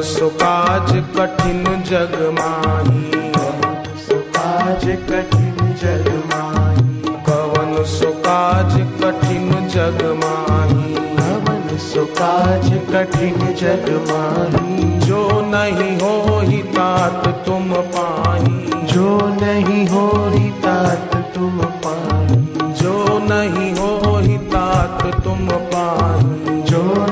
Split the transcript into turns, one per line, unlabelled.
सुकाज कठिन जग माही।
सुकाज कठिन जग माही।
पवन सुकाज कठिन जग माही।
पवन सुकाज कठिन जग माही।
जो नहीं हो ही तात तुम पाही।
जो नहीं हो ही तात तुम पाही।
जो नहीं हो ही तात तुम पाही।
जो